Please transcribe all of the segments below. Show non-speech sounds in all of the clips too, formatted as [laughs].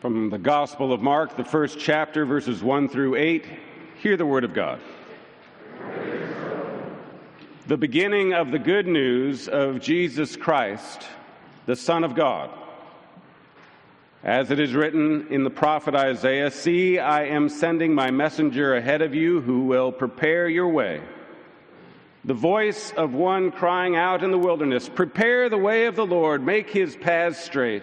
From the Gospel of Mark, the first chapter, verses 1 through 8, hear the Word of God. The beginning of the good news of Jesus Christ, the Son of God. As it is written in the prophet Isaiah See, I am sending my messenger ahead of you who will prepare your way. The voice of one crying out in the wilderness Prepare the way of the Lord, make his paths straight.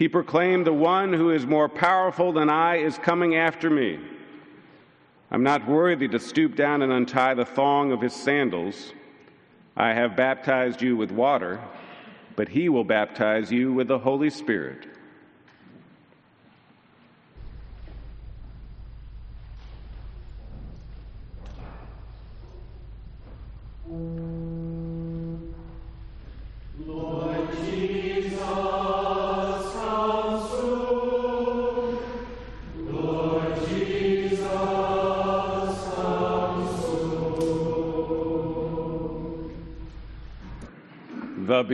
He proclaimed, The one who is more powerful than I is coming after me. I'm not worthy to stoop down and untie the thong of his sandals. I have baptized you with water, but he will baptize you with the Holy Spirit.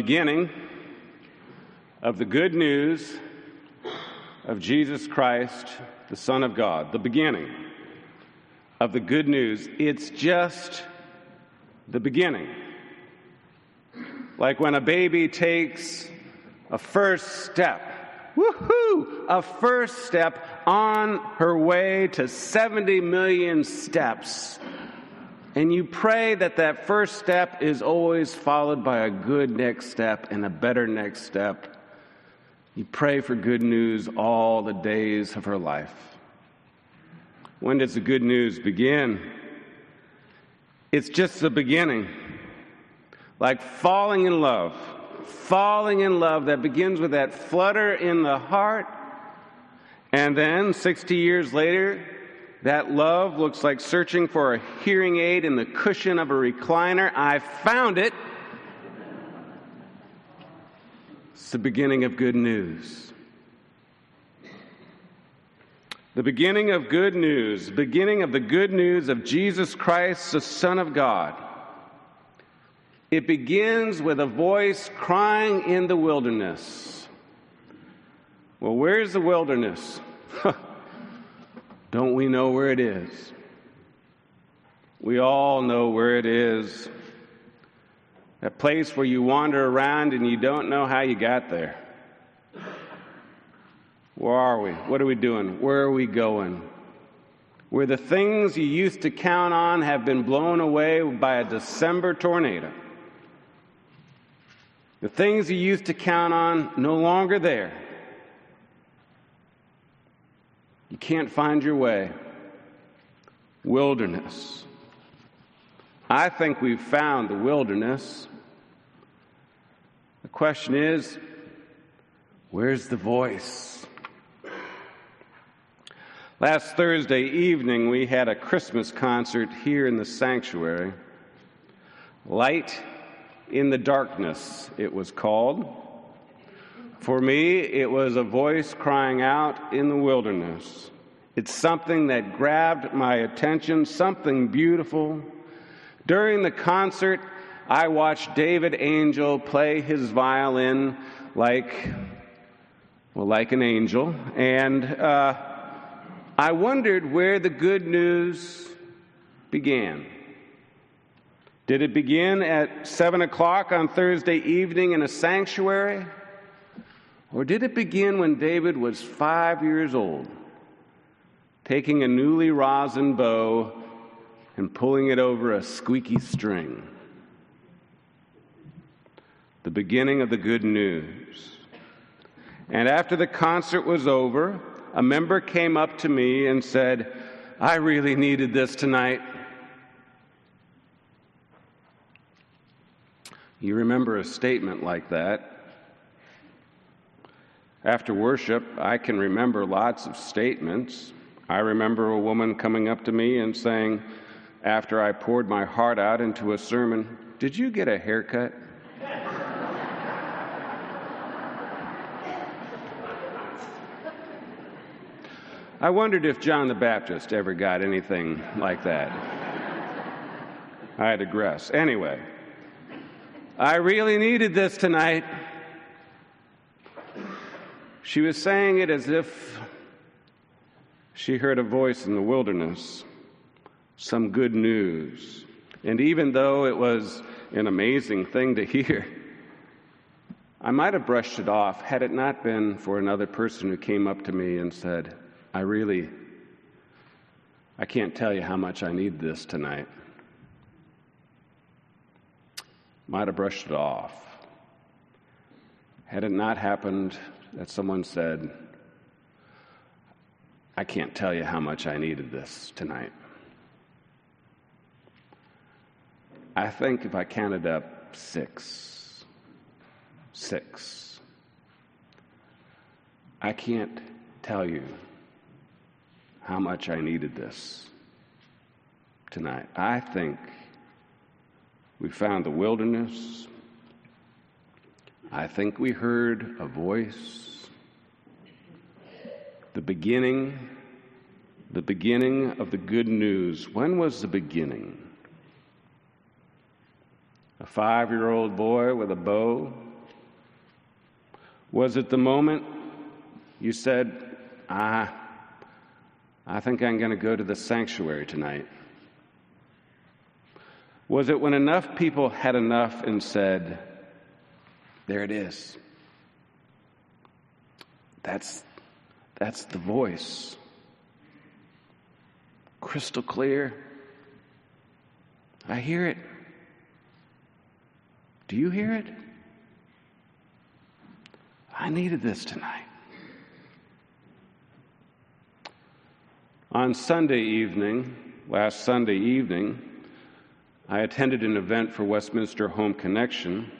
Beginning of the good news of Jesus Christ, the Son of God. The beginning of the good news. It's just the beginning. Like when a baby takes a first step, woohoo, a first step on her way to 70 million steps and you pray that that first step is always followed by a good next step and a better next step. You pray for good news all the days of her life. When does the good news begin? It's just the beginning. Like falling in love. Falling in love that begins with that flutter in the heart. And then 60 years later, that love looks like searching for a hearing aid in the cushion of a recliner. I found it. It's the beginning of good news. The beginning of good news, beginning of the good news of Jesus Christ, the Son of God. It begins with a voice crying in the wilderness. Well, where's the wilderness? [laughs] Don't we know where it is? We all know where it is. That place where you wander around and you don't know how you got there. Where are we? What are we doing? Where are we going? Where the things you used to count on have been blown away by a December tornado. The things you used to count on no longer there. You can't find your way. Wilderness. I think we've found the wilderness. The question is where's the voice? Last Thursday evening, we had a Christmas concert here in the sanctuary. Light in the Darkness, it was called. For me, it was a voice crying out in the wilderness. It's something that grabbed my attention, something beautiful. During the concert, I watched David Angel play his violin like, well, like an angel. And uh, I wondered where the good news began. Did it begin at 7 o'clock on Thursday evening in a sanctuary? Or did it begin when David was five years old, taking a newly rosin bow and pulling it over a squeaky string? The beginning of the good news. And after the concert was over, a member came up to me and said, I really needed this tonight. You remember a statement like that After worship, I can remember lots of statements. I remember a woman coming up to me and saying, after I poured my heart out into a sermon, Did you get a haircut? I wondered if John the Baptist ever got anything like that. I digress. Anyway, I really needed this tonight. She was saying it as if she heard a voice in the wilderness, some good news. And even though it was an amazing thing to hear, I might have brushed it off had it not been for another person who came up to me and said, I really, I can't tell you how much I need this tonight. Might have brushed it off. Had it not happened, that someone said, I can't tell you how much I needed this tonight. I think if I counted up six, six, I can't tell you how much I needed this tonight. I think we found the wilderness. I think we heard a voice the beginning, the beginning of the good news. When was the beginning? A five year old boy with a bow? Was it the moment you said, Ah, I think I'm going to go to the sanctuary tonight? Was it when enough people had enough and said, There it is? That's that's the voice. Crystal clear. I hear it. Do you hear it? I needed this tonight. On Sunday evening, last Sunday evening, I attended an event for Westminster Home Connection.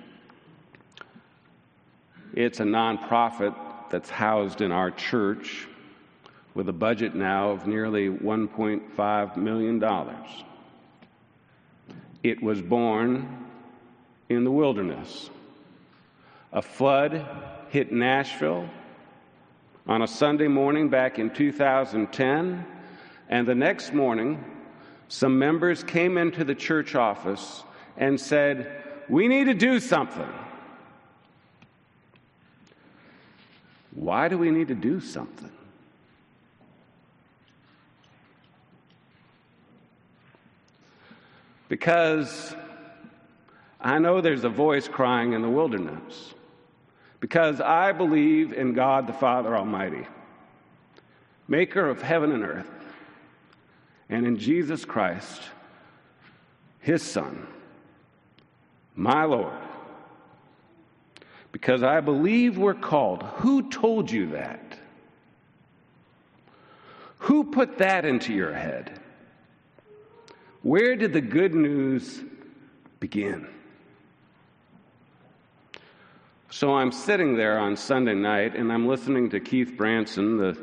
It's a nonprofit that's housed in our church with a budget now of nearly $1.5 million. It was born in the wilderness. A flood hit Nashville on a Sunday morning back in 2010, and the next morning, some members came into the church office and said, We need to do something. Why do we need to do something? Because I know there's a voice crying in the wilderness. Because I believe in God the Father Almighty, maker of heaven and earth, and in Jesus Christ, his Son, my Lord because I believe we're called. Who told you that? Who put that into your head? Where did the good news begin? So I'm sitting there on Sunday night and I'm listening to Keith Branson, the,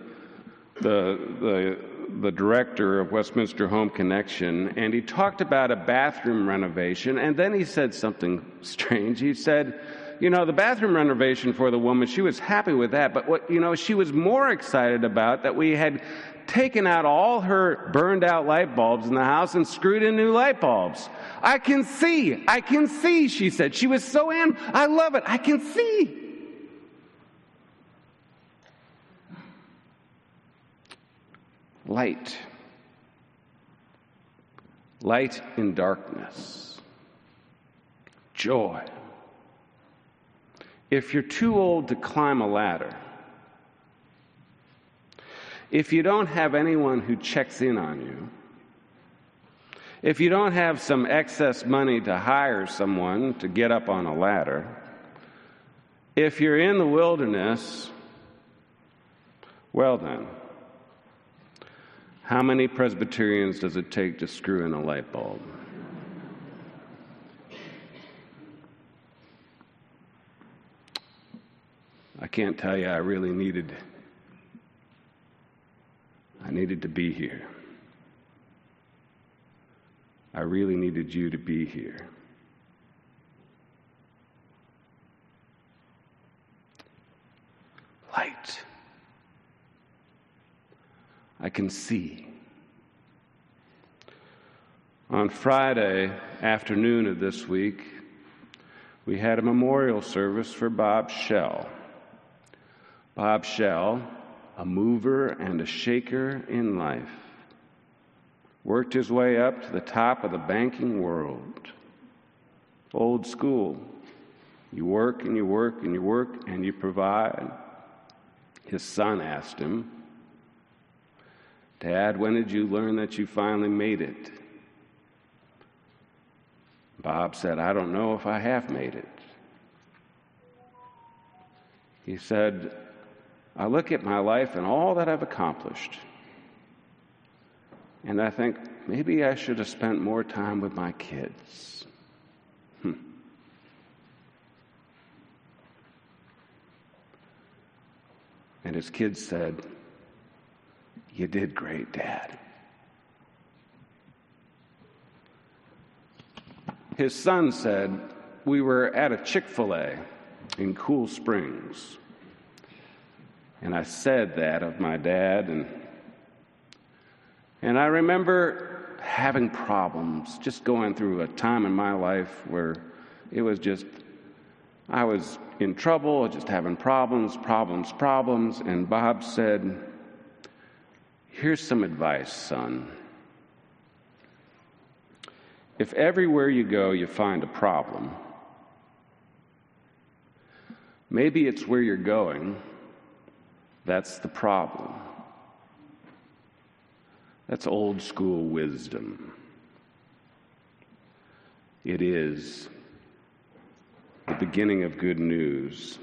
the, the, the director of Westminster Home Connection, and he talked about a bathroom renovation, and then he said something [laughs] strange. He said, you know, the bathroom renovation for the woman, she was happy with that. But what, you know, she was more excited about that we had taken out all her burned out light bulbs in the house and screwed in new light bulbs. I can see, I can see, she said. She was so in, I love it, I can see. Light. Light in darkness. Joy if you're too old to climb a ladder, if you don't have anyone who checks in on you, if you don't have some excess money to hire someone to get up on a ladder, if you're in the wilderness, well then, how many Presbyterians does it take to screw in a light bulb? Can't tell you I really needed I needed to be here. I really needed you to be here. Light. I can see. On Friday afternoon of this week, we had a memorial service for Bob Shell. Bob Shell, a mover and a shaker in life, worked his way up to the top of the banking world. Old school. You work and you work and you work and you provide. His son asked him, Dad, when did you learn that you finally made it? Bob said, I don't know if I have made it. He said, I look at my life and all that I've accomplished, and I think maybe I should have spent more time with my kids. Hmm. And his kids said, You did great, Dad. His son said, We were at a Chick fil A in Cool Springs. And I said that of my dad. And, and I remember having problems, just going through a time in my life where it was just, I was in trouble, just having problems, problems, problems. And Bob said, Here's some advice, son. If everywhere you go you find a problem, maybe it's where you're going that's the problem. That's old school wisdom. It is the beginning of good news.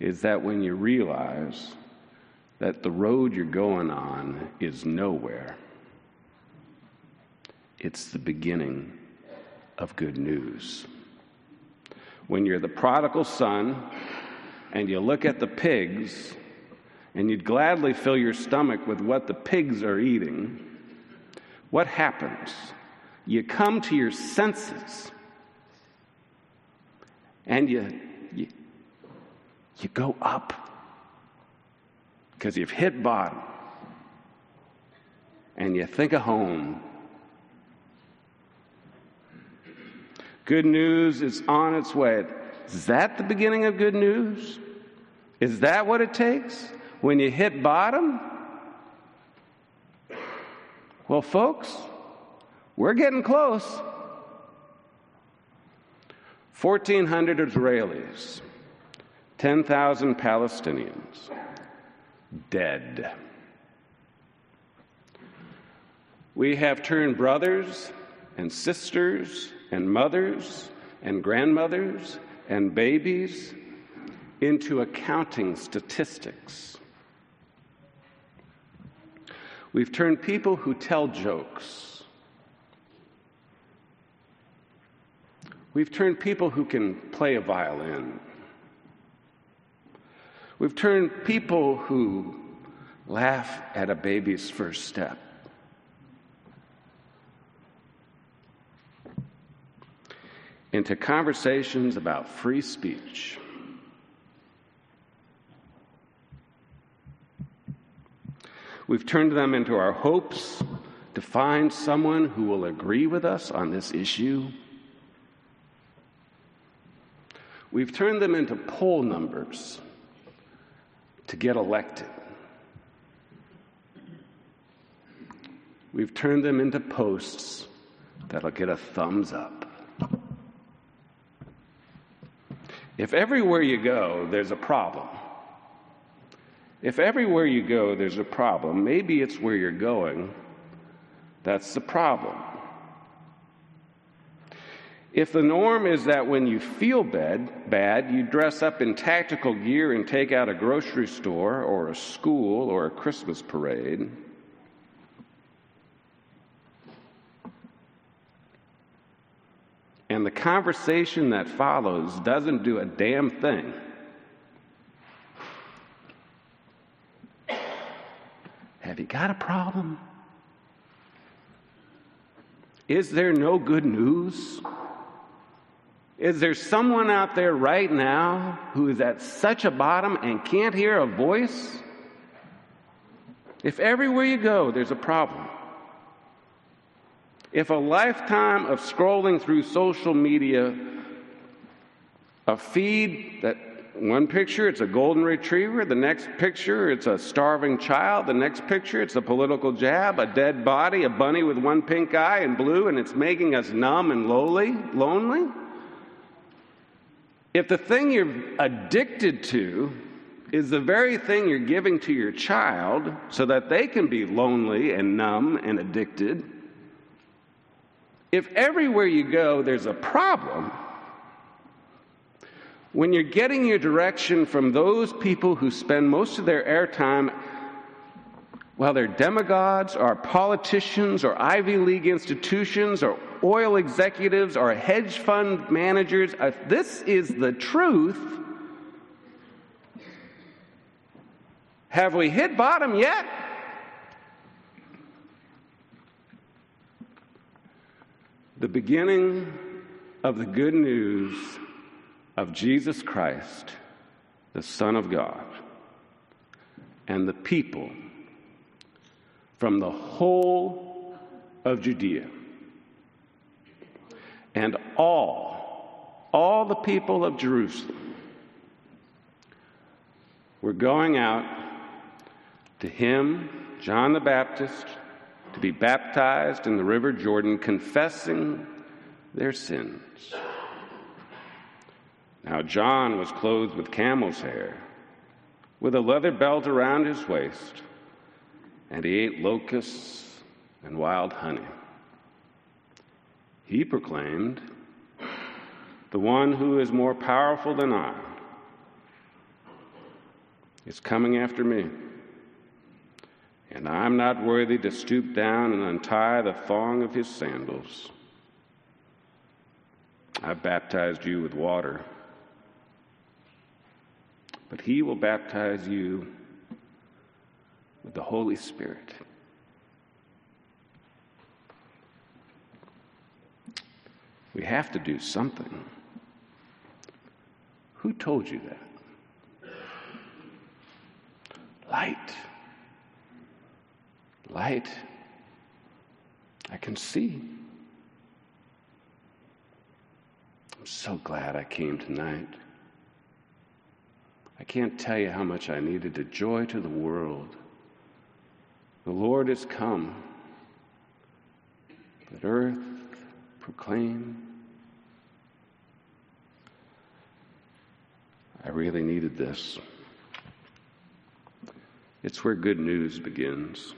Is that when you realize that the road you're going on is nowhere it's the beginning of good news. When you're the prodigal son and you look at the pigs, and you'd gladly fill your stomach with what the pigs are eating, what happens? You come to your senses and you, you, you go up because you've hit bottom and you think of home Good news is on its way. Is that the beginning of good news? Is that what it takes when you hit bottom? Well, folks, we're getting close. 1,400 Israelis, 10,000 Palestinians dead. We have turned brothers and sisters and mothers and grandmothers and babies into accounting statistics. We've turned people who tell jokes. We've turned people who can play a violin. We've turned people who laugh at a baby's first step. into conversations about free speech. We've turned them into our hopes to find someone who will agree with us on this issue. We've turned them into poll numbers to get elected. We've turned them into posts that'll get a thumbs up. If everywhere you go, there's a problem, if everywhere you go, there's a problem, maybe it's where you're going that's the problem. If the norm is that when you feel bad, bad, you dress up in tactical gear and take out a grocery store or a school or a Christmas parade, And the conversation that follows doesn't do a damn thing Have you got a problem? Is there no good news? Is there someone out there right now who is at such a bottom and can't hear a voice? If everywhere you go there's a problem, if a lifetime of scrolling through social media, a feed that one picture it's a golden retriever, the next picture it's a starving child, the next picture it's a political jab, a dead body, a bunny with one pink eye and blue, and it's making us numb and lowly, lonely. If the thing you're addicted to is the very thing you're giving to your child so that they can be lonely and numb and addicted, if everywhere you go there's a problem, when you're getting your direction from those people who spend most of their airtime, well, they're demagogues or politicians or Ivy League institutions or oil executives or hedge fund managers, if this is the truth, have we hit bottom yet? The beginning of the good news of Jesus Christ, the Son of God, and the people from the whole of Judea and all, all the people of Jerusalem were going out to him, John the Baptist, to be baptized in the river Jordan, confessing their sins. Now, John was clothed with camel's hair, with a leather belt around his waist, and he ate locusts and wild honey. He proclaimed, The one who is more powerful than I is coming after me. And I'm not worthy to stoop down and untie the thong of his sandals. I've baptized you with water, but he will baptize you with the Holy Spirit. We have to do something. Who told you that? Light. Light. I can see. I'm so glad I came tonight. I can't tell you how much I needed a joy to the world. The Lord has come. Let earth proclaim I really needed this. It's where good news begins.